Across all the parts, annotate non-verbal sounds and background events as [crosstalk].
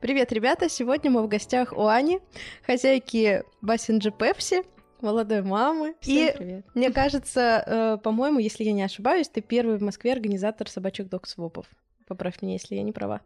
Привет, ребята! Сегодня мы в гостях у Ани, хозяйки Бассинджи Пепси, молодой мамы. Всем И привет. мне кажется, э, по-моему, если я не ошибаюсь, ты первый в Москве организатор собачек док-свопов. Поправь меня, если я не права.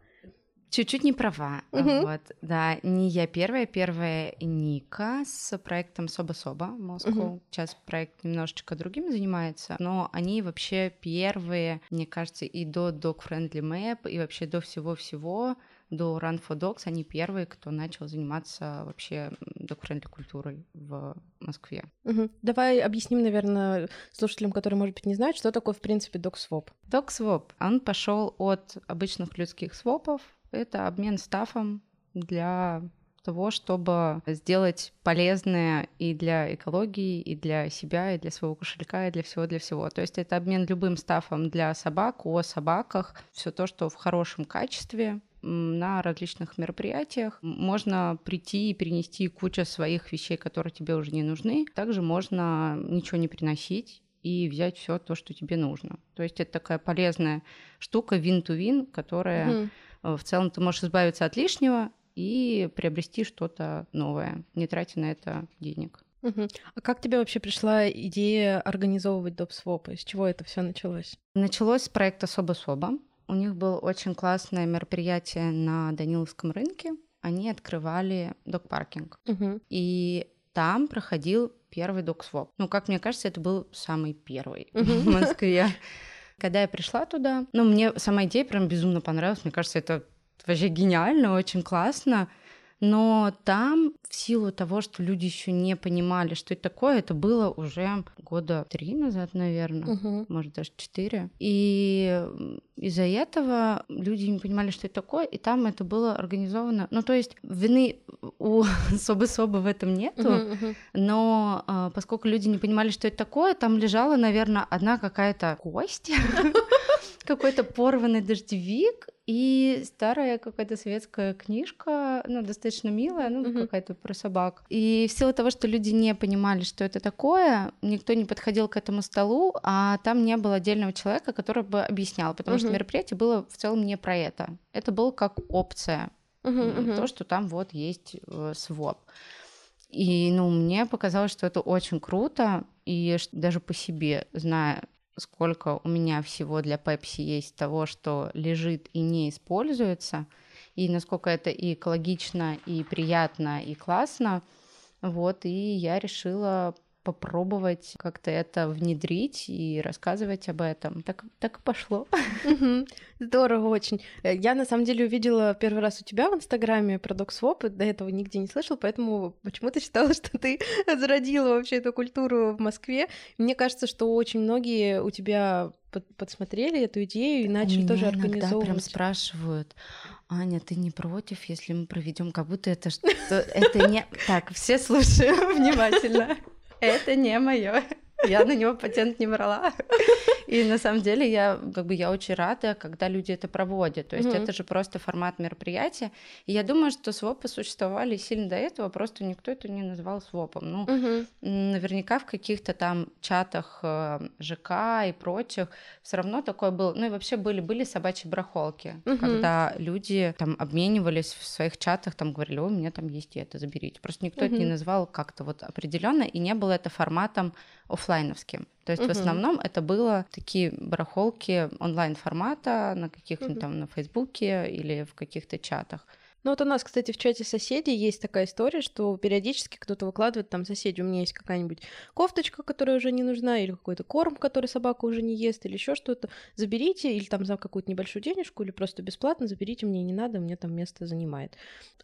Чуть-чуть не права. Мгм. Вот, да, не я первая, первая Ника с проектом Соба-Соба Москву. Мгм. Сейчас проект немножечко другим занимается, но они вообще первые, мне кажется, и до Dog Friendly Map, и вообще до всего-всего, до Run for Dogs, они первые, кто начал заниматься вообще Dog Friendly культурой в Москве. Мгм. Давай объясним, наверное, слушателям, которые, может быть, не знают, что такое, в принципе, док-своп. Dog Swap, он пошел от обычных людских свопов. Это обмен стафом для того, чтобы сделать полезное и для экологии, и для себя, и для своего кошелька, и для всего, для всего. То есть это обмен любым стафом для собак, о собаках, все то, что в хорошем качестве на различных мероприятиях. Можно прийти и перенести кучу своих вещей, которые тебе уже не нужны. Также можно ничего не приносить и взять все то, что тебе нужно. То есть это такая полезная штука win-to-win, которая Мгм. В целом ты можешь избавиться от лишнего и приобрести что-то новое, не тратя на это денег. Мгм. А как тебе вообще пришла идея организовывать доп-свопы? С чего это все началось? Началось с проекта Соба-Соба. У них было очень классное мероприятие на Даниловском рынке. Они открывали док-паркинг. Мгм. И там проходил первый док-своп. Ну, как мне кажется, это был самый первый Мгм. в Москве. Когда я пришла туда, ну, мне сама идея прям безумно понравилась. Мне кажется, это вообще гениально, очень классно. Но там, в силу того, что люди еще не понимали, что это такое, это было уже года три назад, наверное Мгм. может, даже четыре. И из-за этого люди не понимали, что это такое, и там это было организовано. Ну, то есть вины у [laughs] Собы-Собы в этом нету, мгм. но а, поскольку люди не понимали, что это такое, там лежала, наверное, одна какая-то кость, [laughs] какой-то порванный дождевик и старая какая-то светская книжка, ну, достаточно милая, ну, Мгм. какая-то про собак. И в силу того, что люди не понимали, что это такое, никто не подходил к этому столу, а там не было отдельного человека, который бы объяснял, потому что Мгм. мероприятие было в целом не про это. Это было как опция, мгм. то, что там вот есть э, своп. И, ну, мне показалось, что это очень круто, и даже по себе, зная, сколько у меня всего для Пепси есть того, что лежит и не используется, и насколько это и экологично, и приятно, и классно, вот, и я решила попробовать как-то это внедрить и рассказывать об этом. Так, так и пошло. Здорово очень. Э, Я на самом деле увидела первый раз у тебя в Инстаграме про док-своп, и до этого нигде не слышал, поэтому почему-то считала, [laughs] что ты зародила вообще эту культуру в Москве. Мне кажется, что очень многие у тебя под- подсмотрели эту идею и начали У тоже меня иногда прям организовывать. спрашивают, Аня, ты не против, если мы проведем, как будто это что это не так. Все слушаю [laughs] внимательно. Это не мое. Я на него патент не брала. И на самом деле я как бы я очень рада, когда люди это проводят. То есть Мгм. это же просто формат мероприятия. И я думаю, что свопы существовали сильно до этого, просто никто это не называл свопом. Ну. М, Наверняка в каких-то там чатах э, ЖК и прочих все равно такое было. Ну и вообще были были собачьи барахолки, Мгм. когда люди там обменивались в своих чатах, там говорили, у меня там есть это, заберите. Просто никто это не назвал как-то вот определенно, и не было это форматом оффлайновским. То есть в Мгм. основном это было такие барахолки онлайн формата на каких-нибудь Мгм. там на Фейсбуке или в каких-то чатах. Ну вот у нас, кстати, в чате соседей есть такая история, что периодически кто-то выкладывает там соседи, у меня есть какая-нибудь кофточка, которая уже не нужна, или какой-то корм, который собака уже не ест, или еще что-то. Заберите, или там за какую-то небольшую денежку, или просто бесплатно заберите, мне не надо, мне там место занимает.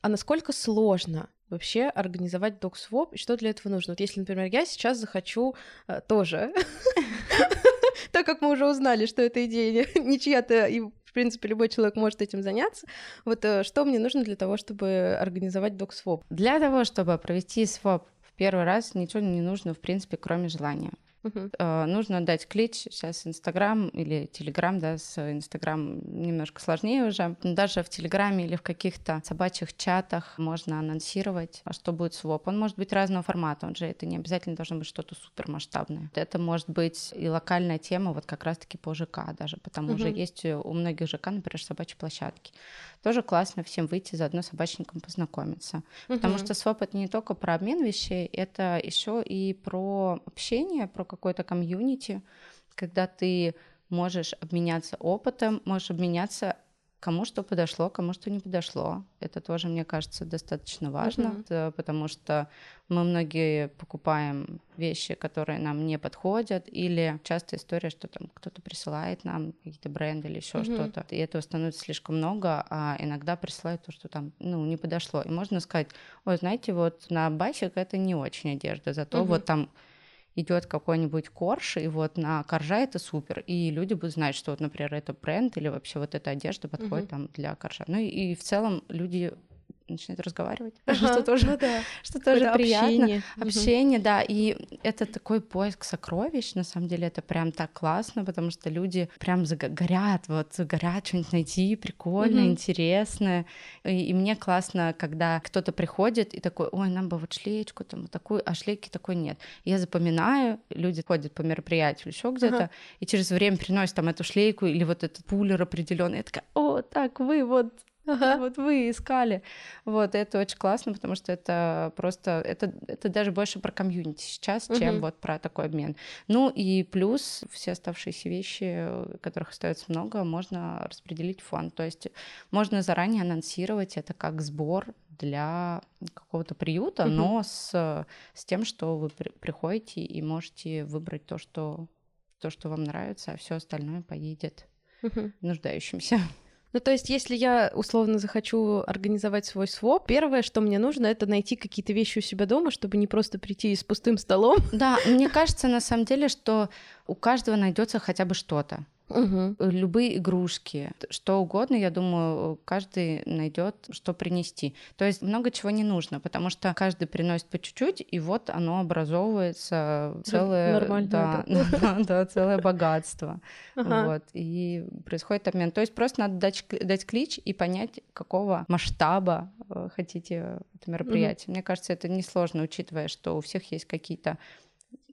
А насколько сложно вообще организовать док-своп, и что для этого нужно? Вот если, например, я сейчас захочу э, тоже, [laughs] так как мы уже узнали, что эта идея [laughs] не чья-то, и в принципе любой человек может этим заняться, вот э, что мне нужно для того, чтобы организовать док-своп? Для того, чтобы провести своп в первый раз, ничего не нужно, в принципе, кроме желания. Э, нужно дать клич. Сейчас Инстаграм или Телеграм, да, с Инстаграм немножко сложнее уже. Но даже в Телеграме или в каких-то собачьих чатах можно анонсировать, а что будет своп. Он может быть разного формата, он же это не обязательно должно быть что-то супер масштабное. Это может быть и локальная тема, вот как раз-таки по ЖК даже, потому что есть у многих ЖК, например, собачьи площадки. Тоже классно всем выйти заодно с собачником познакомиться. Uh-huh. Потому что своп это не только про обмен вещей, это еще и про общение, про какой-то комьюнити, когда ты можешь обменяться опытом, можешь обменяться кому что подошло, кому что не подошло. Это тоже, мне кажется, достаточно важно, uh-huh. потому что мы многие покупаем вещи, которые нам не подходят, или часто история, что там кто-то присылает нам какие-то бренды или еще uh-huh. что-то, и этого становится слишком много, а иногда присылают то, что там, ну, не подошло. И можно сказать, ой, знаете, вот на басик это не очень одежда, зато uh-huh. вот там идет какой-нибудь корж, и вот на коржа это супер, и люди будут знать, что вот, например, это бренд или вообще вот эта одежда подходит угу. там для коржа. Ну и, и в целом люди начинает разговаривать, [laughs] ага, что тоже, ну да. что тоже приятно. Общение, общение угу. да, и это такой поиск сокровищ, на самом деле это прям так классно, потому что люди прям горят, вот горят что-нибудь найти прикольное, угу. интересное, и, и мне классно, когда кто-то приходит и такой, ой, нам бы вот шлеечку там вот такую, а шлейки такой нет. Я запоминаю, люди ходят по мероприятию еще где-то, ага. и через время приносят там эту шлейку или вот этот пулер определенный, я такая, о, так вы вот Ага. Вот вы искали. Вот, это очень классно, потому что это просто, это, это даже больше про комьюнити сейчас, угу. чем вот про такой обмен. Ну и плюс все оставшиеся вещи, которых остается много, можно распределить в фонд. То есть можно заранее анонсировать это как сбор для какого-то приюта, угу. но с, с тем, что вы при, приходите и можете выбрать то, что, то, что вам нравится, а все остальное поедет угу. нуждающимся. Ну, то есть, если я условно захочу организовать свой своп, первое, что мне нужно, это найти какие-то вещи у себя дома, чтобы не просто прийти с пустым столом. Да, мне кажется, на самом деле, что у каждого найдется хотя бы что-то. Угу. Любые игрушки, что угодно, я думаю, каждый найдет, что принести. То есть много чего не нужно, потому что каждый приносит по чуть-чуть, и вот оно образовывается целое, Нормально, да, [laughs] да, да, целое богатство. Ага. Вот, и происходит обмен. То есть просто надо дать, дать клич и понять, какого масштаба э, хотите это мероприятие. Угу. Мне кажется, это несложно, учитывая, что у всех есть какие-то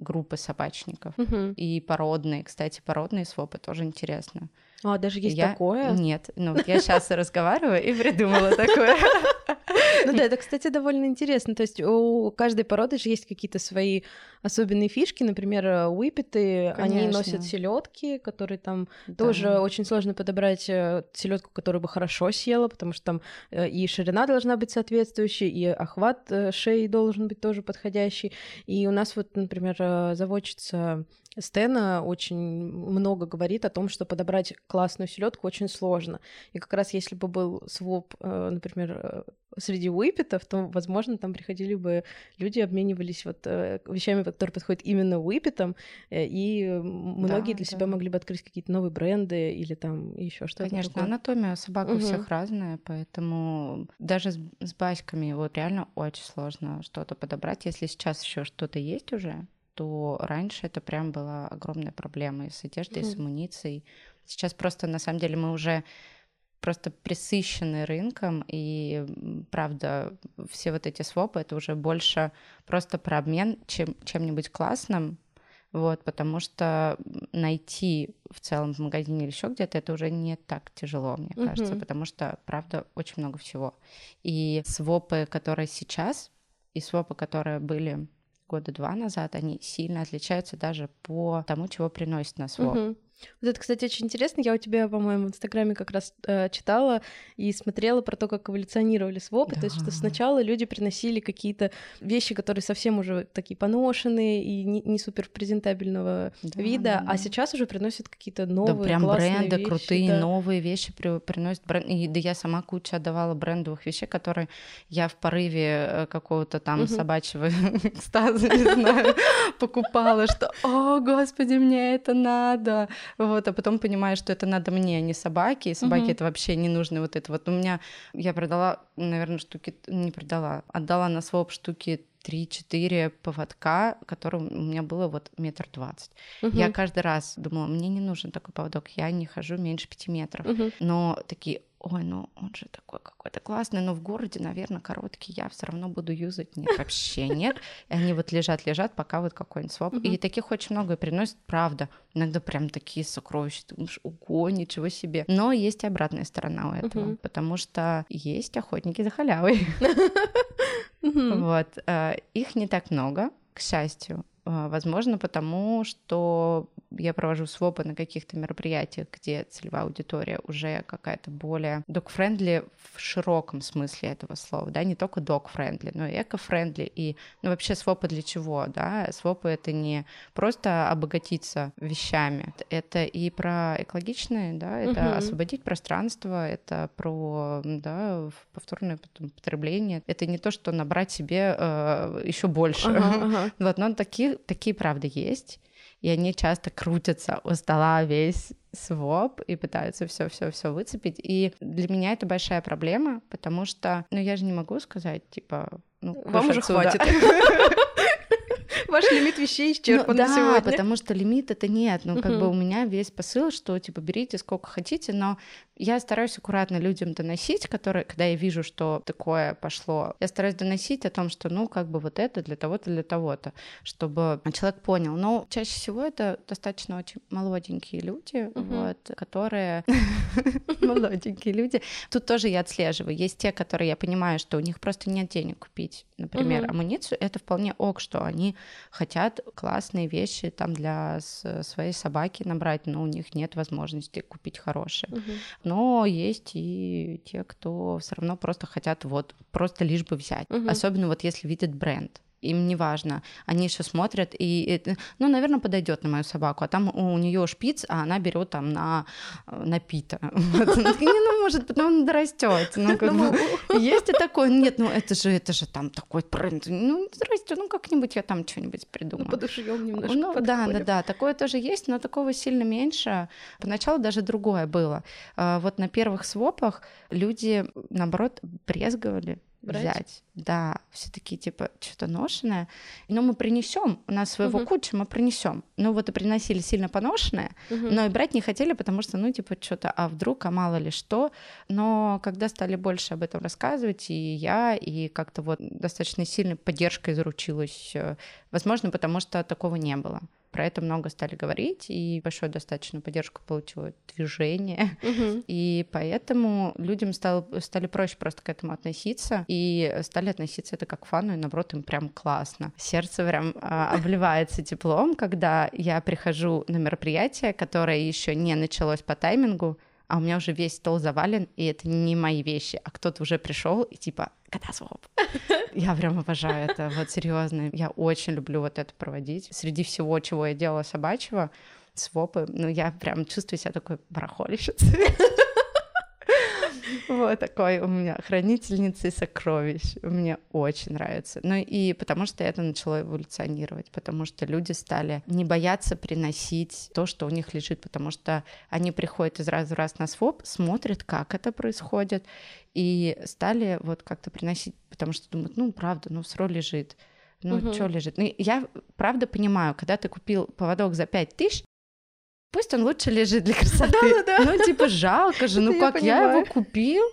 группы собачников. Угу. И породные, кстати, породные свопы тоже интересно. А, даже есть я... такое? Нет, ну я сейчас разговариваю и придумала такое. [laughs] Ну да, [laughs] это, кстати, довольно интересно. То есть у каждой породы же есть какие-то свои особенные фишки. Например, уипеты, они носят селедки, которые там тоже очень сложно подобрать э, селедку, которую бы хорошо съела, потому что там э, и ширина должна быть соответствующей, и охват э, шеи должен быть тоже подходящий. И у нас вот, например, заводчица Стена очень много говорит о том, что подобрать классную селедку очень сложно. И как раз если бы был своп, э, например, э, среди уипетов, то, возможно, там приходили бы люди, обменивались вот э, вещами, которые подходят именно уипетам, и многие да, для да. себя могли бы открыть какие-то новые бренды или там еще что-то. Конечно, такое. анатомия собак угу. у всех разная, поэтому даже с, с баськами вот реально очень сложно что-то подобрать. Если сейчас еще что-то есть уже, то раньше это прям была огромная проблема и с одеждой, mm-hmm. и с амуницией. Сейчас просто, на самом деле, мы уже просто присыщены рынком, и, правда, все вот эти свопы — это уже больше просто про обмен чем, чем-нибудь классным, вот, потому что найти в целом в магазине или еще где-то это уже не так тяжело, мне mm-hmm. кажется, потому что, правда, очень много всего. И свопы, которые сейчас, и свопы, которые были года два назад, они сильно отличаются даже по тому, чего приносит на своп. Угу. Вот это, кстати, очень интересно. Я у тебя, по-моему, в Инстаграме как раз э, читала и смотрела про то, как эволюционировали свопы. Да. То есть, что сначала люди приносили какие-то вещи, которые совсем уже такие поношенные и не, не супер презентабельного да, вида, да, да. а сейчас уже приносят какие-то новые, да, прям классные бренды, вещи, крутые да. новые вещи при, приносят бренд. И да я сама куча отдавала брендовых вещей, которые я в порыве э, какого-то там угу. собачьего экстаза, не знаю, [laughs] покупала, что, о, господи, мне это надо вот, а потом понимаешь, что это надо мне, а не собаке, и собаке угу. это вообще не нужно вот это вот. У меня, я продала, наверное, штуки, не продала, отдала на своп штуки 3-4 поводка, которым у меня было вот метр двадцать. Угу. Я каждый раз думала, мне не нужен такой поводок, я не хожу меньше пяти метров. Угу. Но такие, ой, ну он же такой какой-то классный, но в городе, наверное, короткий, я все равно буду юзать. Нет, вообще нет. И они вот лежат, лежат, пока вот какой-нибудь своп. Uh-huh. И таких очень много и приносят, правда. Иногда прям такие сокровища, ты думаешь, ого, ничего себе. Но есть и обратная сторона у этого, uh-huh. потому что есть охотники за халявой. [laughs] Вот. Э, их не так много, к счастью. Э, возможно, потому что я провожу свопы на каких-то мероприятиях, где целевая аудитория уже какая-то более dog-friendly в широком смысле этого слова, да, не только dog-friendly, но и eco-friendly, и ну, вообще свопы для чего, да, свопы — это не просто обогатиться вещами, это и про экологичные, да, это угу. освободить пространство, это про, да, повторное потребление, это не то, что набрать себе э, еще больше, ага, ага. [laughs] вот, но такие, такие правда есть, и они часто крутятся у стола весь своп и пытаются все все все выцепить. И для меня это большая проблема, потому что, ну, я же не могу сказать, типа, ну, вам уже отсюда. хватит. [laughs] Ваш лимит вещей исчерпан ну, да, сегодня. потому что лимит это нет. Ну, как бы у меня весь посыл, что, типа, берите сколько хотите, но я стараюсь аккуратно людям доносить, которые, когда я вижу, что такое пошло, я стараюсь доносить о том, что, ну, как бы вот это для того-то, для того-то, чтобы человек понял. Но чаще всего это достаточно очень молоденькие люди, вот, которые... [laughs] Молоденькие люди. Тут тоже я отслеживаю. Есть те, которые я понимаю, что у них просто нет денег купить, например, амуницию. Это вполне ок, что они хотят классные вещи там для своей собаки набрать, но у них нет возможности купить хорошие. Но есть и те, кто все равно просто хотят вот просто лишь бы взять. Угу. Особенно вот если видят бренд им не важно. Они еще смотрят и, ну, наверное, подойдет на мою собаку, а там у нее шпиц, а она берет там на, [laughs] на пита. Ну, может, потом он дорастет. Ну, как бы, есть и такое. Нет, ну это же, это же там такой. Ну, здрасте, ну как-нибудь я там что-нибудь придумаю. Подушьем немножко. Ну, да, да, да, такое тоже есть, но такого сильно меньше. Поначалу даже другое было. А, вот на первых свопах люди, наоборот, брезговали брать? взять. Да, все такие типа что-то ношенное. Но мы принесем, у нас своего угу. куча, мы принесем. Ну вот и приносили сильно поношенное, угу. но и брать не хотели, потому что, ну типа что-то, а вдруг, а мало ли что. Но когда стали больше об этом рассказывать, и я, и как-то вот достаточно сильной поддержкой заручилась, э, возможно, потому что такого не было про это много стали говорить, и большую достаточно поддержку получило движение. Угу. И поэтому людям стало, стали проще просто к этому относиться, и стали относиться это как к фану, и наоборот, им прям классно. Сердце прям а, обливается теплом, когда я прихожу на мероприятие, которое еще не началось по таймингу, а у меня уже весь стол завален, и это не мои вещи, а кто-то уже пришел и типа катасвоп. [laughs] Я прям обожаю это, вот серьезно. Я очень люблю вот это проводить. Среди всего, чего я делала собачьего, свопы, ну я прям чувствую себя такой барахолищицей. Вот такой у меня хранительницей сокровищ. Мне очень нравится. Ну и потому что это начало эволюционировать, потому что люди стали не бояться приносить то, что у них лежит, потому что они приходят из раза в раз на своп, смотрят, как это происходит, и стали вот как-то приносить, потому что думают, ну, правда, ну, сро лежит. Ну, угу. что лежит? Ну, я правда понимаю, когда ты купил поводок за 5 тысяч, Пусть он лучше лежит для красоты. Да-да-да. Ну, типа, жалко же, ну как я его купил,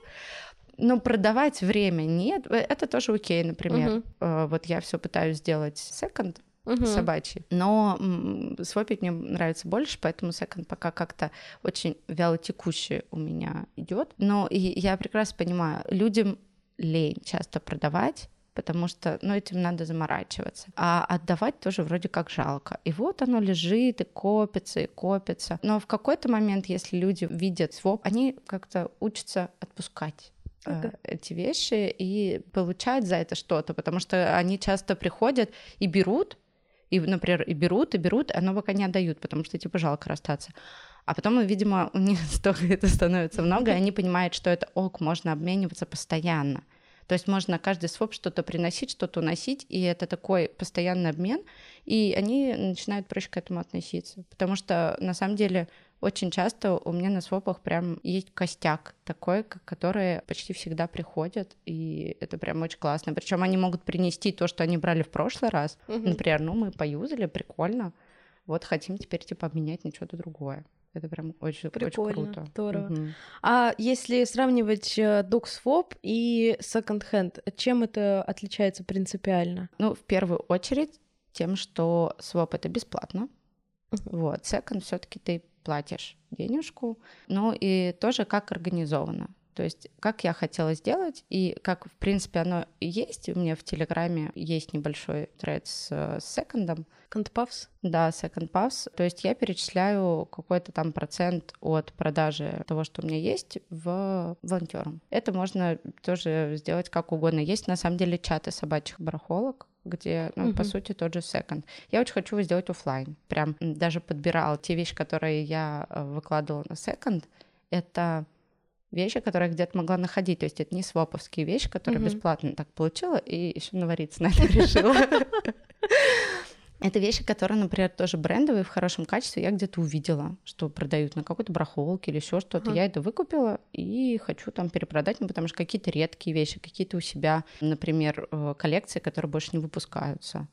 но продавать время нет. Э, это тоже окей, например. Угу. Вот я все пытаюсь сделать секонд, угу. собачий. Но свопить мне нравится больше, поэтому секонд пока как-то очень вялотекущий у меня идет. Но и я прекрасно понимаю, людям лень часто продавать, потому что, ну, этим надо заморачиваться. А отдавать тоже вроде как жалко. И вот оно лежит и копится, и копится. Но в какой-то момент, если люди видят своп, они как-то учатся отпускать okay. Э, эти вещи и получать за это что-то, потому что они часто приходят и берут, и, например, и берут, и берут, а но пока не отдают, потому что, типа, жалко расстаться. А потом, видимо, у них [laughs] столько это становится много, и они понимают, что это ок, можно обмениваться постоянно. То есть можно каждый своп что-то приносить, что-то уносить, и это такой постоянный обмен, и они начинают проще к этому относиться. Потому что на самом деле очень часто у меня на свопах прям есть костяк такой, который почти всегда приходят, и это прям очень классно. Причем они могут принести то, что они брали в прошлый раз. Угу. Например, ну мы поюзали, прикольно. Вот хотим теперь типа обменять на что-то другое. Это прям очень, Прикольно, очень круто. Здорово. Угу. А если сравнивать DocSwap э, и Hand, чем это отличается принципиально? Ну, в первую очередь тем, что swap это бесплатно. Угу. Вот, second все-таки ты платишь денежку, ну и тоже как организовано. То есть, как я хотела сделать, и как, в принципе, оно есть. У меня в Телеграме есть небольшой тред с, с секондом. Second Puffs? Да, Second Puffs. То есть я перечисляю какой-то там процент от продажи того, что у меня есть, в волонтерам. Это можно тоже сделать как угодно. Есть, на самом деле, чаты собачьих барахолок, где, ну, угу. по сути, тот же секонд. Я очень хочу его сделать офлайн. Прям даже подбирала те вещи, которые я э, выкладывала на секонд. Это вещи, которые я где-то могла находить. То есть это не своповские вещи, которые угу. бесплатно так получила, и еще навариться на это [laughs] решила. Это вещи, которые, например, тоже брендовые в хорошем качестве. Я где-то увидела, что продают на какой-то брахолке или еще что-то. Uh-huh. Я это выкупила и хочу там перепродать, ну, потому что какие-то редкие вещи, какие-то у себя, например, э, коллекции, которые больше не выпускаются.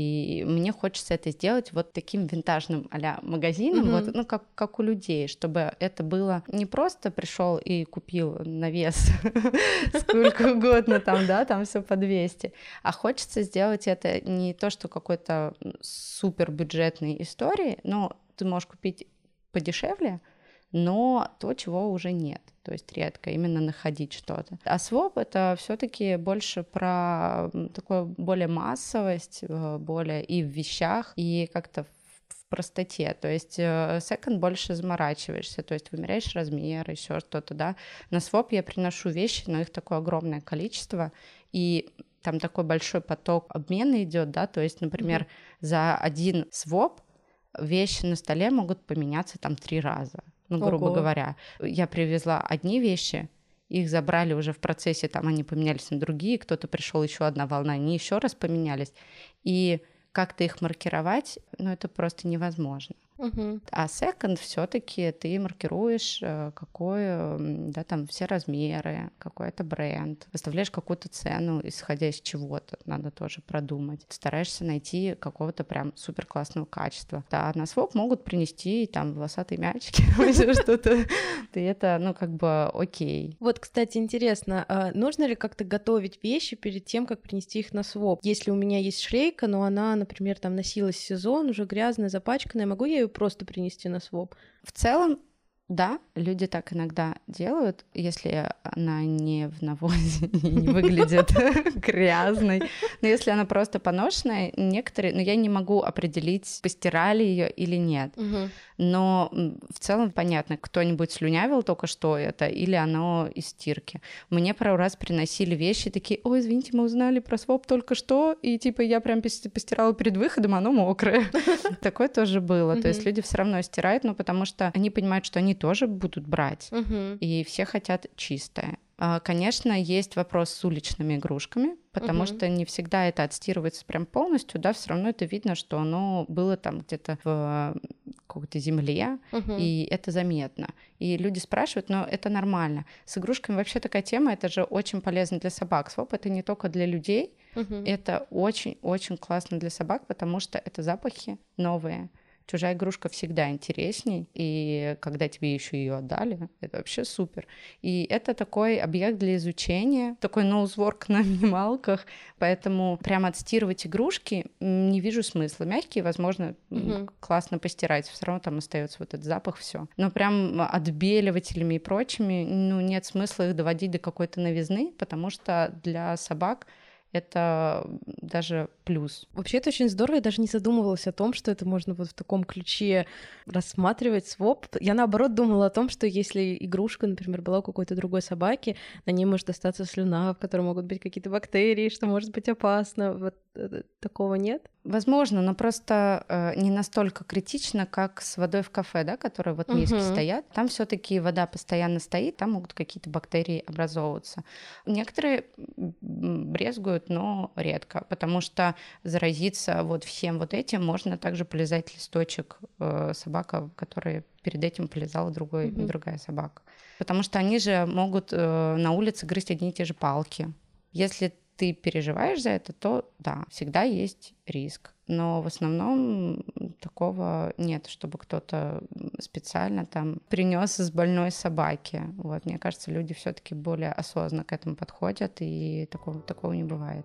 И мне хочется это сделать вот таким винтажным а магазином, mm-hmm. вот, ну, как, как у людей, чтобы это было не просто пришел и купил на вес [laughs] сколько угодно там, да, там все по 200, а хочется сделать это не то, что какой-то супер бюджетной истории, но ты можешь купить подешевле, но то, чего уже нет. То есть редко именно находить что-то. А своп это все-таки больше про такую более массовость, э, более и в вещах, и как-то в простоте. То есть секонд больше заморачиваешься, то есть вымеряешь размер, еще что-то, да. На своп я приношу вещи, но их такое огромное количество, и там такой большой поток обмена идет, да, то есть, например, mm-hmm. за один своп вещи на столе могут поменяться там три раза ну, грубо Ого. говоря. Я привезла одни вещи, их забрали уже в процессе, там они поменялись на другие, кто-то пришел еще одна волна, они еще раз поменялись. И как-то их маркировать, ну, это просто невозможно. Угу. А second все-таки ты маркируешь, э, какой, да, там все размеры, какой это бренд, выставляешь какую-то цену, исходя из чего-то, надо тоже продумать. Стараешься найти какого-то прям супер классного качества. Да, на своп могут принести там волосатые мячики, [laughs] что-то, и это, ну, как бы окей. Вот, кстати, интересно, а нужно ли как-то готовить вещи перед тем, как принести их на своп? Если у меня есть шлейка, но она, например, там носилась сезон, уже грязная, запачканная, могу я ее просто принести на своп. В целом, да, люди так иногда делают, если она не в навозе [laughs] и не выглядит [laughs] грязной. Но если она просто поношенная, некоторые, но ну, я не могу определить, постирали ее или нет. Но в целом понятно, кто-нибудь слюнявил только что это, или оно из стирки. Мне пару раз приносили вещи такие, ой, извините, мы узнали про своп только что, и типа я прям постирала перед выходом, оно мокрое. [laughs] Такое тоже было. То есть люди все равно стирают, но потому что они понимают, что они тоже будут брать, угу. и все хотят чистое. А, конечно, есть вопрос с уличными игрушками, потому угу. что не всегда это отстирывается прям полностью, да, все равно это видно, что оно было там где-то в какой-то земле, угу. и это заметно. И люди спрашивают, но это нормально. С игрушками вообще такая тема, это же очень полезно для собак. Своп это не только для людей, угу. это очень-очень классно для собак, потому что это запахи новые чужая игрушка всегда интересней, и когда тебе еще ее отдали, это вообще супер. И это такой объект для изучения, такой ноузворк [laughs] на минималках, поэтому прямо отстирывать игрушки не вижу смысла. Мягкие, возможно, угу. классно постирать, все равно там остается вот этот запах, все. Но прям отбеливателями и прочими, ну, нет смысла их доводить до какой-то новизны, потому что для собак это даже плюс. Вообще это очень здорово, я даже не задумывалась о том, что это можно вот в таком ключе рассматривать своп. Я наоборот думала о том, что если игрушка, например, была у какой-то другой собаки, на ней может остаться слюна, в которой могут быть какие-то бактерии, что может быть опасно. Вот э, такого нет? Возможно, но просто э, не настолько критично, как с водой в кафе, да, которые вот миски угу. стоят. Там все-таки вода постоянно стоит, там могут какие-то бактерии образовываться. Некоторые брезгуют, но редко, потому что заразиться вот всем вот этим можно также полезать листочек э, собака, которая перед этим полезала другой, угу. другая собака. Потому что они же могут э, на улице грызть одни и те же палки. Если ты переживаешь за это, то да, всегда есть риск. Но в основном такого нет, чтобы кто-то специально там принес из больной собаки. Вот, мне кажется, люди все-таки более осознанно к этому подходят, и такого, такого не бывает.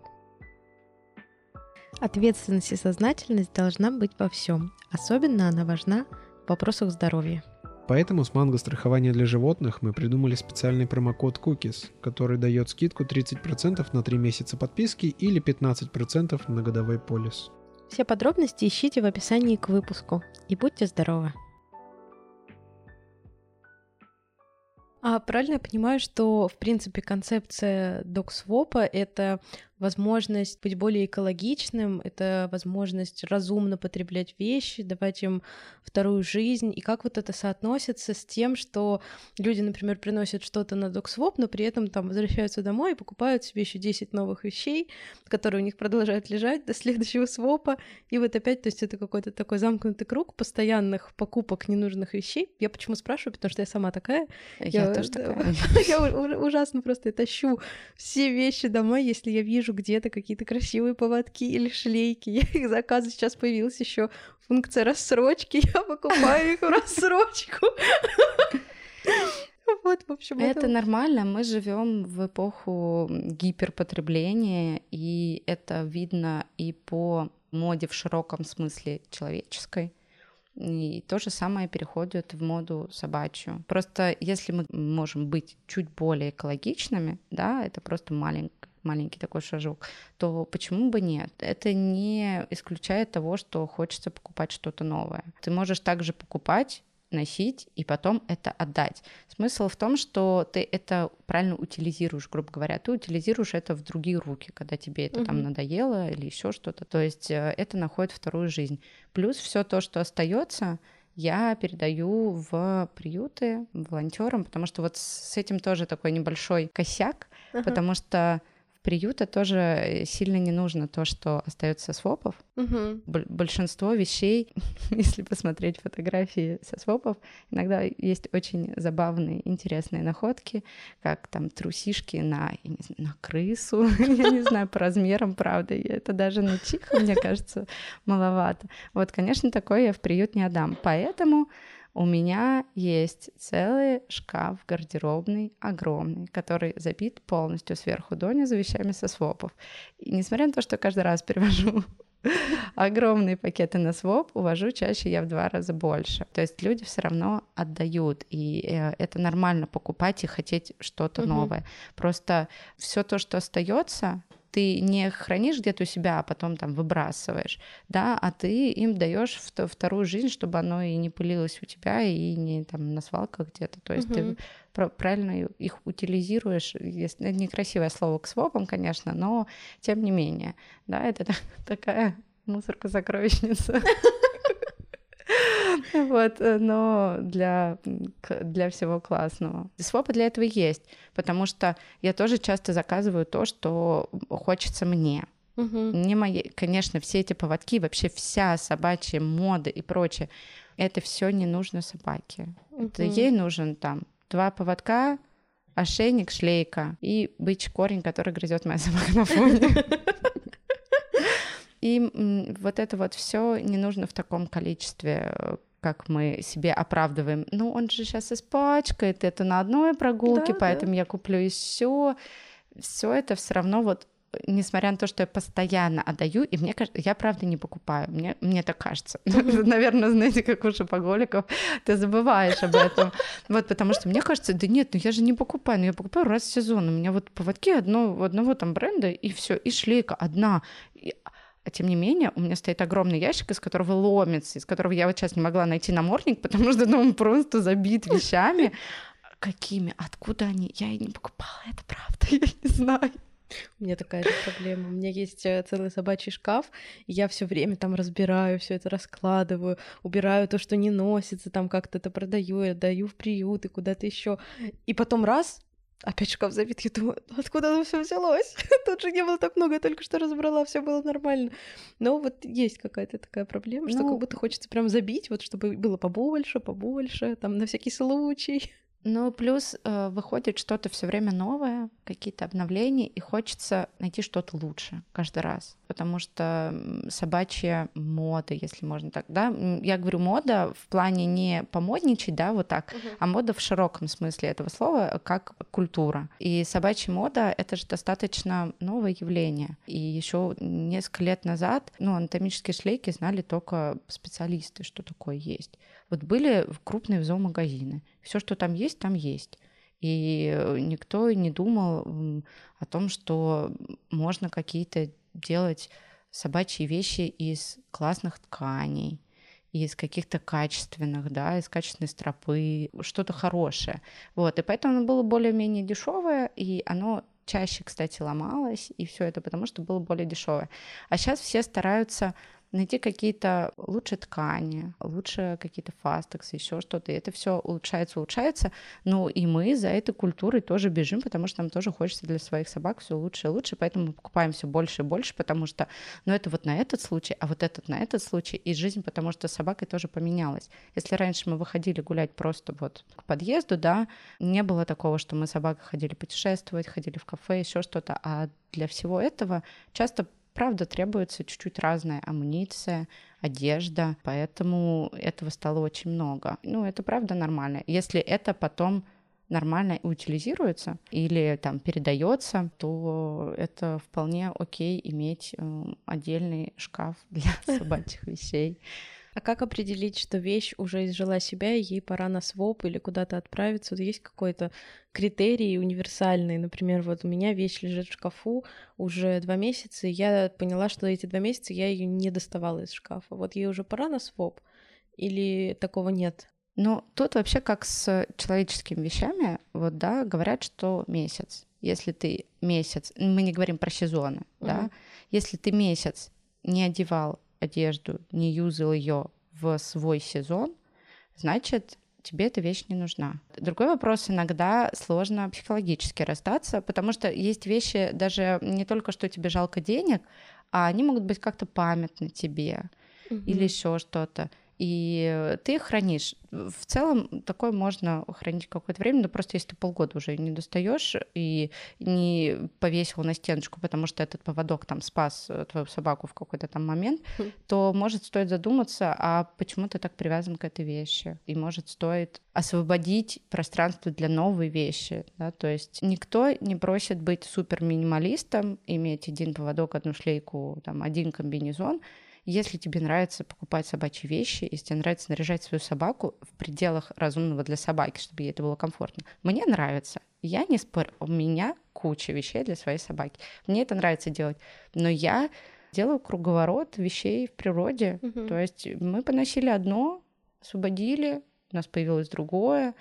Ответственность и сознательность должна быть во всем. Особенно она важна в вопросах здоровья. Поэтому с манго страхования для животных мы придумали специальный промокод Cookies, который дает скидку 30% на 3 месяца подписки или 15% на годовой полис. Все подробности ищите в описании к выпуску. И будьте здоровы! А правильно я понимаю, что, в принципе, концепция доксвопа — это возможность быть более экологичным, это возможность разумно потреблять вещи, давать им вторую жизнь, и как вот это соотносится с тем, что люди, например, приносят что-то на доксвоп, но при этом там возвращаются домой и покупают себе еще 10 новых вещей, которые у них продолжают лежать до следующего свопа, и вот опять, то есть это какой-то такой замкнутый круг постоянных покупок ненужных вещей. Я почему спрашиваю, потому что я сама такая. Я, я тоже такая. [laughs] Я ужасно просто тащу все вещи домой, если я вижу вижу где-то какие-то красивые поводки или шлейки. [laughs] Я их заказываю. Сейчас появилась еще функция рассрочки. Я покупаю их в рассрочку. [laughs] Вот, в общем, это, это нормально. Мы живем в эпоху гиперпотребления, и это видно и по моде в широком смысле человеческой. И то же самое переходит в моду собачью. Просто если мы можем быть чуть более экологичными, да, это просто маленькая маленький такой шажок, то почему бы нет? Это не исключает того, что хочется покупать что-то новое. Ты можешь также покупать носить и потом это отдать. Смысл в том, что ты это правильно утилизируешь, грубо говоря, ты утилизируешь это в другие руки, когда тебе это угу. там надоело или еще что-то. То есть э, это находит вторую жизнь. Плюс все то, что остается, я передаю в приюты волонтерам, потому что вот с этим тоже такой небольшой косяк, uh-huh. потому что приюта тоже э, сильно не нужно то, что остается со свопов. Угу. Большинство вещей, [laughs] если посмотреть фотографии со свопов, иногда есть очень забавные, интересные находки, как там трусишки на, я не знаю, на крысу, [laughs] я не знаю по размерам, правда, это даже на чиха, мне кажется, маловато. Вот, конечно, такое я в приют не отдам, поэтому у меня есть целый шкаф гардеробный, огромный, который забит полностью сверху донизу вещами со свопов. И несмотря на то, что каждый раз [laughs] перевожу огромные пакеты на своп, увожу чаще я в два раза больше. То есть люди все равно отдают, и э, это нормально покупать и хотеть что-то угу. новое. Просто все то, что остается, ты не хранишь где-то у себя, а потом там выбрасываешь, да, а ты им даешь вторую жизнь, чтобы оно и не пылилось у тебя, и не там на свалках где-то. То есть угу. ты правильно их утилизируешь. Есть некрасивое слово к свопам, конечно, но тем не менее, да, это [laughs] такая мусорка-сокровищница. [laughs] [laughs] Вот, э, но для, для всего классного. Свопы для этого есть, потому что я тоже часто заказываю то, что хочется мне. Угу. Не мои, конечно, все эти поводки, вообще вся собачья мода и прочее, это все не нужно собаке. Угу. Это ей нужен там два поводка, ошейник, шлейка и бычий корень, который грызет моя [laughs] собака на фоне. [laughs] И вот это вот все не нужно в таком количестве, э, как мы себе оправдываем. Ну, он же сейчас испачкает это на одной прогулке, да, поэтому да. я куплю еще. Все это все равно вот несмотря на то, что я постоянно отдаю, и мне кажется, я правда не покупаю, мне, мне так кажется. [laughs] [laughs] Наверное, знаете, как у шопоголиков, ты забываешь об этом. Вот, потому что мне кажется, да нет, ну я же не покупаю, ну я покупаю раз в сезон, у меня вот поводки одно, одного там бренда, и все, и шлейка одна. А тем не менее, у меня стоит огромный ящик, из которого ломится, из которого я вот сейчас не могла найти намордник, [laughs] потому что ну, он просто забит [laughs] вещами. Какими? Откуда они? Я и не покупала, это правда, [laughs] я не знаю. У меня такая же проблема. У меня есть э, целый собачий шкаф, и я все время там разбираю, все это раскладываю, убираю то, что не носится, там как-то это продаю, отдаю в приют и куда-то еще. И потом раз, опять шкаф забит, я думаю, откуда оно все взялось? [laughs] Тут же не было так много, я только что разобрала, все было нормально. Но вот есть какая-то такая проблема, что Ну, как будто хочется прям забить, вот чтобы было побольше, побольше, там на всякий случай. [laughs] Ну, плюс э, выходит что-то все время новое, какие-то обновления, и хочется найти что-то лучше каждый раз. Потому что собачья мода, если можно так, да, я говорю мода в плане не помодничать, да, вот так, а мода в широком смысле этого слова, э, как культура. И собачья мода — это же достаточно новое явление. И еще несколько лет назад, ну, анатомические шлейки знали только специалисты, что такое есть. Вот были крупные зоомагазины. Все, что там есть, там есть. И э, никто не думал о том, что можно какие-то делать собачьи вещи из классных тканей, из каких-то качественных, да, из качественной стропы, что-то хорошее. Вот, и поэтому оно было более-менее дешевое, и оно чаще, кстати, ломалось, и все это потому, что было более дешевое. А сейчас все стараются найти какие-то лучше ткани, лучше какие-то фастексы, еще что-то. И это все улучшается, улучшается. Ну и мы за этой культурой тоже бежим, потому что нам тоже хочется для своих собак все лучше и лучше, поэтому мы покупаем все больше и больше, потому что, ну это вот на этот случай, а вот этот на этот случай, и жизнь, потому что с собакой тоже поменялась. Если раньше мы выходили гулять просто вот к подъезду, да, не было такого, что мы с собакой ходили путешествовать, ходили в кафе, еще что-то, а для всего этого часто правда требуется чуть-чуть разная амуниция, одежда, поэтому этого стало очень много. Ну, это правда нормально. Если это потом нормально утилизируется или там передается, то это вполне окей иметь э, отдельный шкаф для [laughs] собачьих вещей. А как определить, что вещь уже изжила себя, и ей пора на своп или куда-то отправиться? Вот есть какой-то критерий универсальный? Например, вот у меня вещь лежит в шкафу уже два месяца, и я поняла, что эти два месяца я ее не доставала из шкафа. Вот ей уже пора на своп? Или такого нет? Ну, тут вообще как с человеческими вещами, вот, да, говорят, что месяц. Если ты месяц, мы не говорим про сезоны, да, Мгм. если ты месяц не одевал одежду, не юзал ее в свой сезон, значит, тебе эта вещь не нужна. Другой вопрос, иногда сложно психологически расстаться, потому что есть вещи даже не только, что тебе жалко денег, а они могут быть как-то памятны тебе или еще что-то. И ты их хранишь. В целом такое можно хранить какое-то время, но просто если ты полгода уже не достаешь и не повесил на стеночку, потому что этот поводок там спас э, твою собаку в какой-то там момент, Хм. то может стоит задуматься, а почему ты так привязан к этой вещи? И может стоит освободить пространство для новой вещи. Да? То есть никто не просит быть супер минималистом, иметь один поводок, одну шлейку, там, один комбинезон, если тебе нравится покупать собачьи вещи, если тебе нравится наряжать свою собаку в пределах разумного для собаки, чтобы ей это было комфортно. Мне нравится. Я не спорю. У меня куча вещей для своей собаки. Мне это нравится делать. Но я делаю круговорот вещей в природе. Мгм. То есть мы поносили одно, освободили, у нас появилось другое.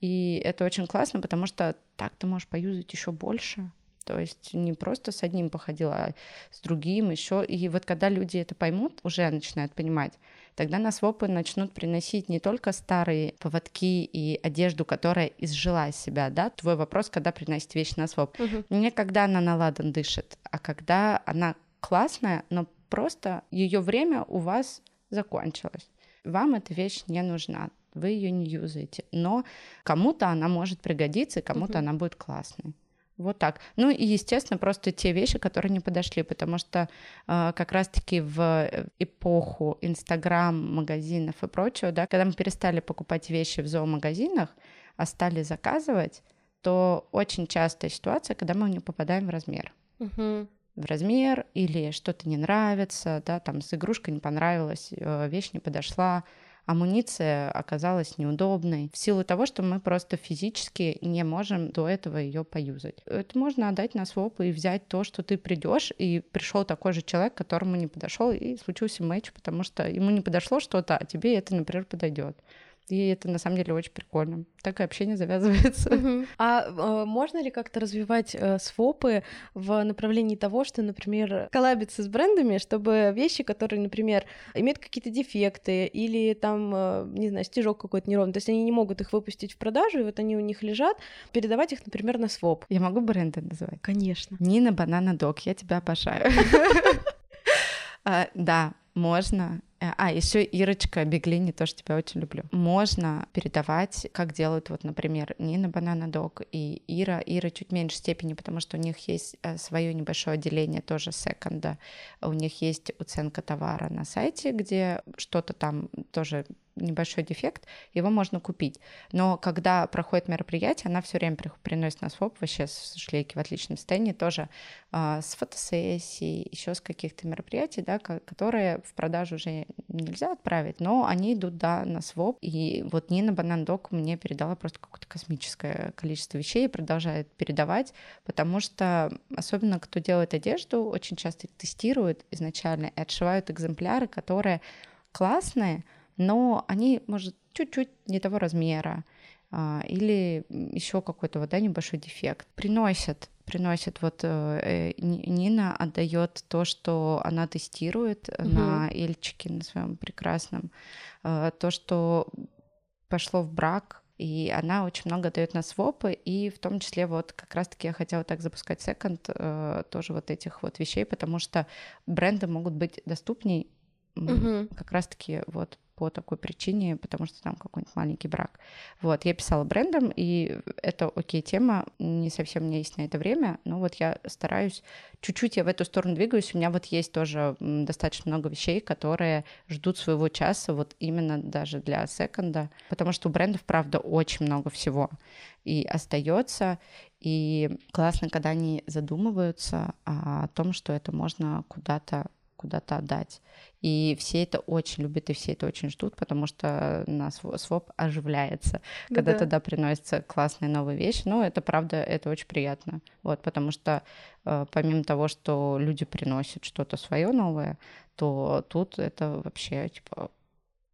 И это очень классно, потому что так ты можешь поюзать еще больше. То есть не просто с одним походила, а с другим еще. И вот когда люди это поймут, уже начинают понимать, тогда на свопы начнут приносить не только старые поводки и одежду, которая изжила из себя, да, твой вопрос, когда приносить вещи на своп. Мгм. Не когда она на ладан дышит, а когда она классная, но просто ее время у вас закончилось. Вам эта вещь не нужна, вы ее не юзаете, но кому-то она может пригодиться, кому-то Мгм. она будет классной. Вот так. Ну и, естественно, просто те вещи, которые не подошли, потому что э, как раз-таки в э, эпоху Инстаграм, магазинов и прочего, да, когда мы перестали покупать вещи в зоомагазинах, а стали заказывать, то очень частая ситуация, когда мы не попадаем в размер Мгм. в размер или что-то не нравится, да, там с игрушкой не понравилась, э, вещь не подошла, амуниция оказалась неудобной в силу того, что мы просто физически не можем до этого ее поюзать. Это можно отдать на своп и взять то, что ты придешь, и пришел такой же человек, которому не подошел, и случился матч, потому что ему не подошло что-то, а тебе это, например, подойдет. И это на самом деле очень прикольно. Так и общение завязывается. А э, можно ли как-то развивать э, свопы в направлении того, что, например, коллабиться с брендами, чтобы вещи, которые, например, имеют какие-то дефекты или там, э, не знаю, стежок какой-то неровный, то есть они не могут их выпустить в продажу, и вот они у них лежат, передавать их, например, на своп. Я могу бренды называть? Конечно. Нина Банана Док, я тебя обожаю. [laughs] А, да, можно. Э, а, еще Ирочка Беглини, тоже тебя очень люблю. Можно передавать, как делают, вот, например, Нина Банана Дог и Ира. Ира чуть меньше степени, потому что у них есть э, свое небольшое отделение тоже секонда. У них есть оценка товара на сайте, где что-то там тоже небольшой дефект, его можно купить. Но когда проходит мероприятие, она все время приносит на своп вообще с шлейки в отличном состоянии, тоже э, с фотосессий, еще с каких-то мероприятий, да, которые в продажу уже нельзя отправить, но они идут, да, на своп. И вот Нина Банандок мне передала просто какое-то космическое количество вещей и продолжает передавать, потому что особенно кто делает одежду, очень часто тестируют изначально и отшивают экземпляры, которые классные, но они, может, чуть-чуть не того размера а, или еще какой-то вот, да, небольшой дефект. Приносят приносит вот э, Нина отдает то, что она тестирует угу. на Эльчике на своем прекрасном, э, то, что пошло в брак, и она очень много дает на свопы, и в том числе вот как раз-таки я хотела так запускать секонд э, тоже вот этих вот вещей, потому что бренды могут быть доступней угу. как раз-таки вот по такой причине, потому что там какой-нибудь маленький брак. Вот, я писала брендом, и это окей тема, не совсем у меня есть на это время, но вот я стараюсь, чуть-чуть я в эту сторону двигаюсь, у меня вот есть тоже достаточно много вещей, которые ждут своего часа, вот именно даже для секонда, потому что у брендов, правда, очень много всего и остается, и классно, когда они задумываются о том, что это можно куда-то куда-то отдать. И все это очень любят, и все это очень ждут, потому что на своп оживляется, да когда туда приносятся классные новые вещи. Ну, это правда, это очень приятно. Вот, потому что э, помимо того, что люди приносят что-то свое новое, то тут это вообще типа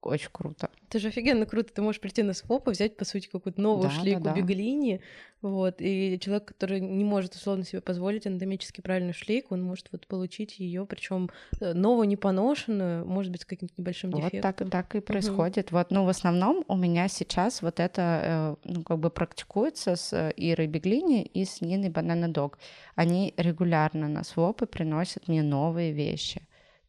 очень круто. Это же офигенно круто. Ты можешь прийти на своп и взять, по сути, какую-то новую да, шлейку да, да. беглини, вот, и человек, который не может условно себе позволить анатомически правильную шлейку, он может вот получить ее, причем э, новую, не поношенную, может быть, с каким-то небольшим дефектом. Вот так, так и происходит. Угу. Вот, ну, в основном у меня сейчас вот это, э, ну, как бы практикуется с Ирой Беглини и с Ниной Банана Дог. Они регулярно на свопы приносят мне новые вещи.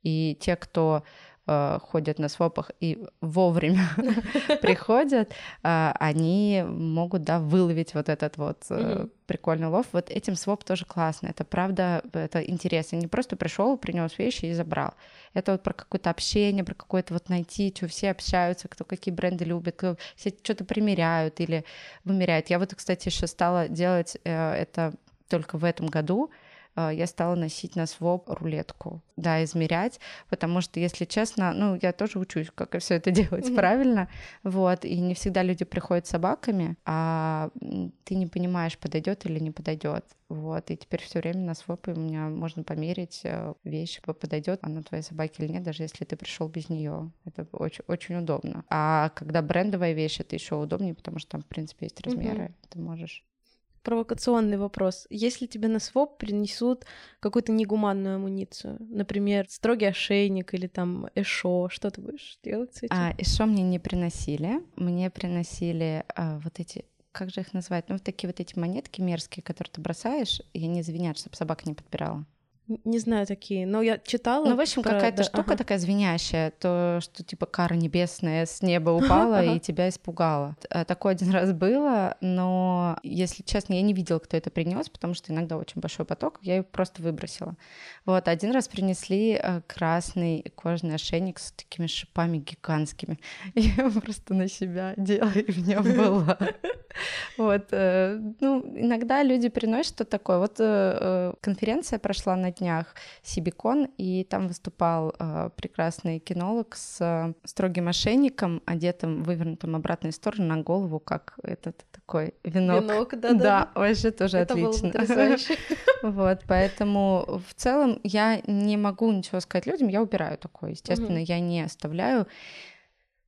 И те, кто Э, ходят на свопах и вовремя [laughs] приходят, э, они могут, да, выловить вот этот вот э, прикольный лов. Вот этим своп тоже классно. Это правда, это интересно. Не просто пришел, принес вещи и забрал. Это вот про какое-то общение, про какое-то вот найти, что все общаются, кто какие бренды любит, кто все что-то примеряют или вымеряют. Я вот, кстати, еще стала делать это только в этом году. Я стала носить на своп рулетку, да, измерять, потому что, если честно, ну, я тоже учусь, как все это [laughs] делать mm-hmm. правильно, вот, и не всегда люди приходят с собаками, а ты не понимаешь, подойдет или не подойдет, вот, и теперь все время на свопе у меня можно померить э, вещь, подойдет она твоей собаке или нет, даже если ты пришел без нее. Это очень, очень удобно. А когда брендовая вещь, это еще удобнее, потому что там, в принципе, есть размеры, mm-hmm. ты можешь провокационный вопрос. Если тебе на своп принесут какую-то негуманную амуницию, например, строгий ошейник или там эшо, что ты будешь делать с этим? А, эшо мне не приносили. Мне приносили а, вот эти как же их назвать? Ну, такие вот эти монетки мерзкие, которые ты бросаешь, и они звенят, чтобы собака не подбирала. Не знаю такие, но я читала. Ну, в общем, про... какая-то да, штука ага. такая звенящая, то, что типа кара небесная с неба [laughs] упала и тебя испугала. А, такое один раз было, но, если честно, я не видела, кто это принес, потому что иногда очень большой поток, я ее просто выбросила. Вот, один раз принесли э, красный кожаный ошейник с такими шипами гигантскими. [laughs] Я просто на себя делала, и в нем была. [laughs] Вот, э, ну, иногда люди приносят что-то такое. Вот э, конференция прошла на днях Сибикон, и там выступал э, прекрасный кинолог с э, строгим мошенником, одетым вывернутым обратной стороны на голову, как этот такой венок. Венок, да, да. Да, вообще тоже Это отлично. Было [laughs] вот, поэтому в целом я не могу ничего сказать людям, я убираю такое, естественно, я не оставляю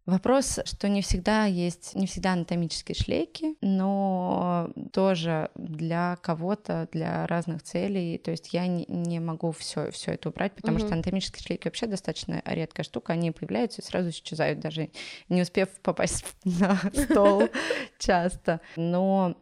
Вопрос, что не всегда есть, не всегда анатомические шлейки, но тоже для кого-то, для разных целей. То есть я не, не могу все, все это убрать, потому угу. что анатомические шлейки вообще достаточно редкая штука. Они появляются и сразу исчезают, даже не успев попасть [laughs] на стол [laughs] часто. Но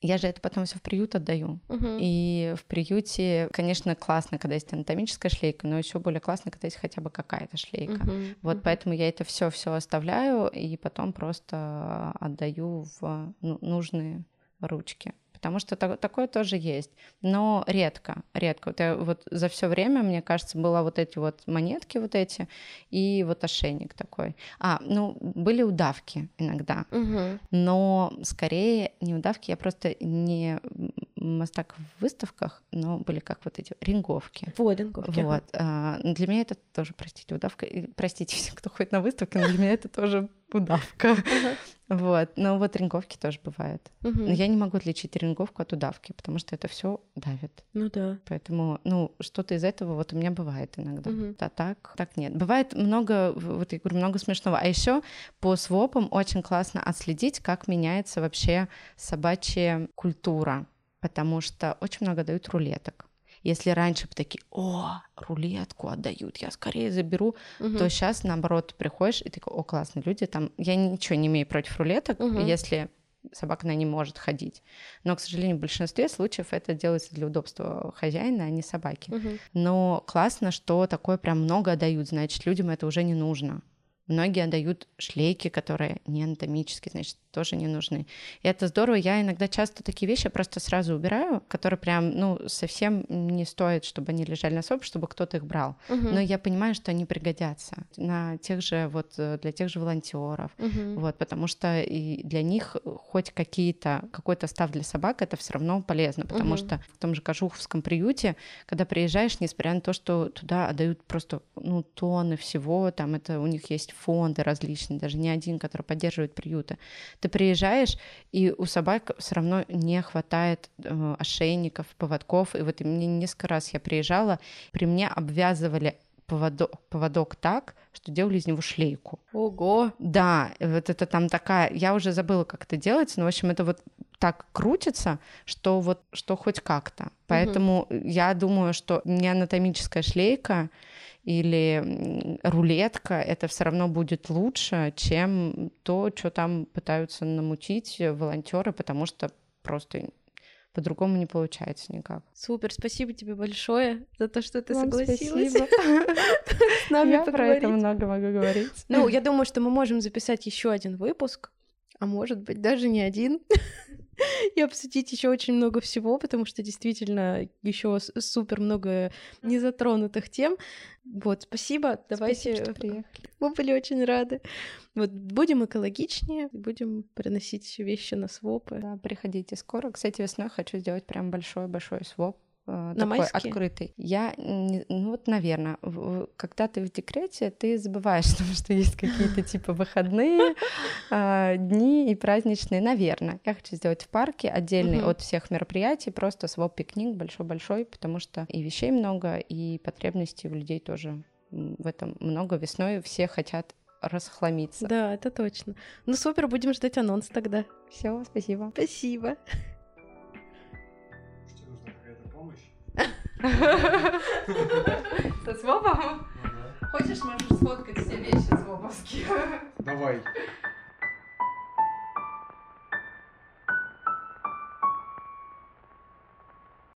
я же это потом все в приют отдаю. Uh-huh. И в приюте, конечно, классно, когда есть анатомическая шлейка, но еще более классно, когда есть хотя бы какая-то шлейка. Uh-huh. Вот uh-huh. поэтому я это все все оставляю и потом просто отдаю в ну, нужные ручки потому что так, такое тоже есть, но редко, редко. Вот, я, вот за все время, мне кажется, было вот эти вот монетки вот эти и вот ошейник такой. А, ну, были удавки иногда, угу. но скорее не удавки, я просто не мастак в выставках, но были как вот эти ринговки. Вот, ринговки. Вот. А, для меня это тоже, простите, удавка. Простите [laughs] кто ходит на выставки, но для меня это тоже удавка. Вот. Но вот ринговки тоже бывают. Но я не могу отличить ринговку от удавки, потому что это все давит. Ну да. Поэтому, ну, что-то из этого вот у меня бывает иногда. А так, так нет. Бывает много, вот я говорю, много смешного. А еще по свопам очень классно отследить, как меняется вообще собачья культура потому что очень много дают рулеток. Если раньше бы такие, о, рулетку отдают, я скорее заберу, угу. то сейчас наоборот приходишь и такой, о, классные люди, там, я ничего не имею против рулеток, угу. если собака на ней может ходить. Но, к сожалению, в большинстве случаев это делается для удобства хозяина, а не собаки. Угу. Но классно, что такое прям много отдают, значит, людям это уже не нужно. Многие отдают шлейки, которые не анатомические, значит, тоже не нужны. И это здорово. Я иногда часто такие вещи просто сразу убираю, которые прям, ну, совсем не стоит, чтобы они лежали на соп, чтобы кто-то их брал. Угу. Но я понимаю, что они пригодятся на тех же, вот, для тех же волонтеров. Угу. Вот, потому что и для них хоть какие-то, какой-то став для собак, это все равно полезно, потому угу. что в том же Кожуховском приюте, когда приезжаешь, несмотря на то, что туда отдают просто, ну, тонны всего, там это у них есть фонды различные, даже не один, который поддерживает приюты. Ты приезжаешь, и у собак все равно не хватает э, ошейников, поводков. И вот мне несколько раз я приезжала, при мне обвязывали поводок, поводок так, что делали из него шлейку. Ого! Да, вот это там такая, я уже забыла, как это делается, но, в общем, это вот так крутится, что вот, что хоть как-то. Поэтому угу. я думаю, что не анатомическая шлейка или рулетка, это все равно будет лучше, чем то, что там пытаются намутить волонтеры, потому что просто по-другому не получается никак. Супер, спасибо тебе большое за то, что ты Вам согласилась [laughs] с нами Я про это много могу говорить. Ну, я думаю, что мы можем записать еще один выпуск, а может быть даже не один. [laughs] и обсудить еще очень много всего, потому что действительно еще супер много незатронутых тем. Вот, спасибо. Давайте. Спасибо. [laughs] Мы были очень рады. Вот будем экологичнее, будем приносить вещи на свопы. Да, приходите скоро. Кстати, весной хочу сделать прям большой-большой своп Э, такой майские? открытый. Я, ну вот, наверное, когда ты в декрете, ты забываешь, [laughs] что есть какие-то типа выходные [laughs] а, дни и праздничные. Наверное, я хочу сделать в парке отдельный от всех мероприятий, просто своп пикник большой-большой, потому что и вещей много, и потребностей у людей тоже в этом много. Весной все хотят расхламиться. Да, это точно. Ну супер, будем ждать анонс тогда. Все, спасибо. Спасибо. Со свопом? Хочешь, можешь сфоткать все вещи своповские? Давай.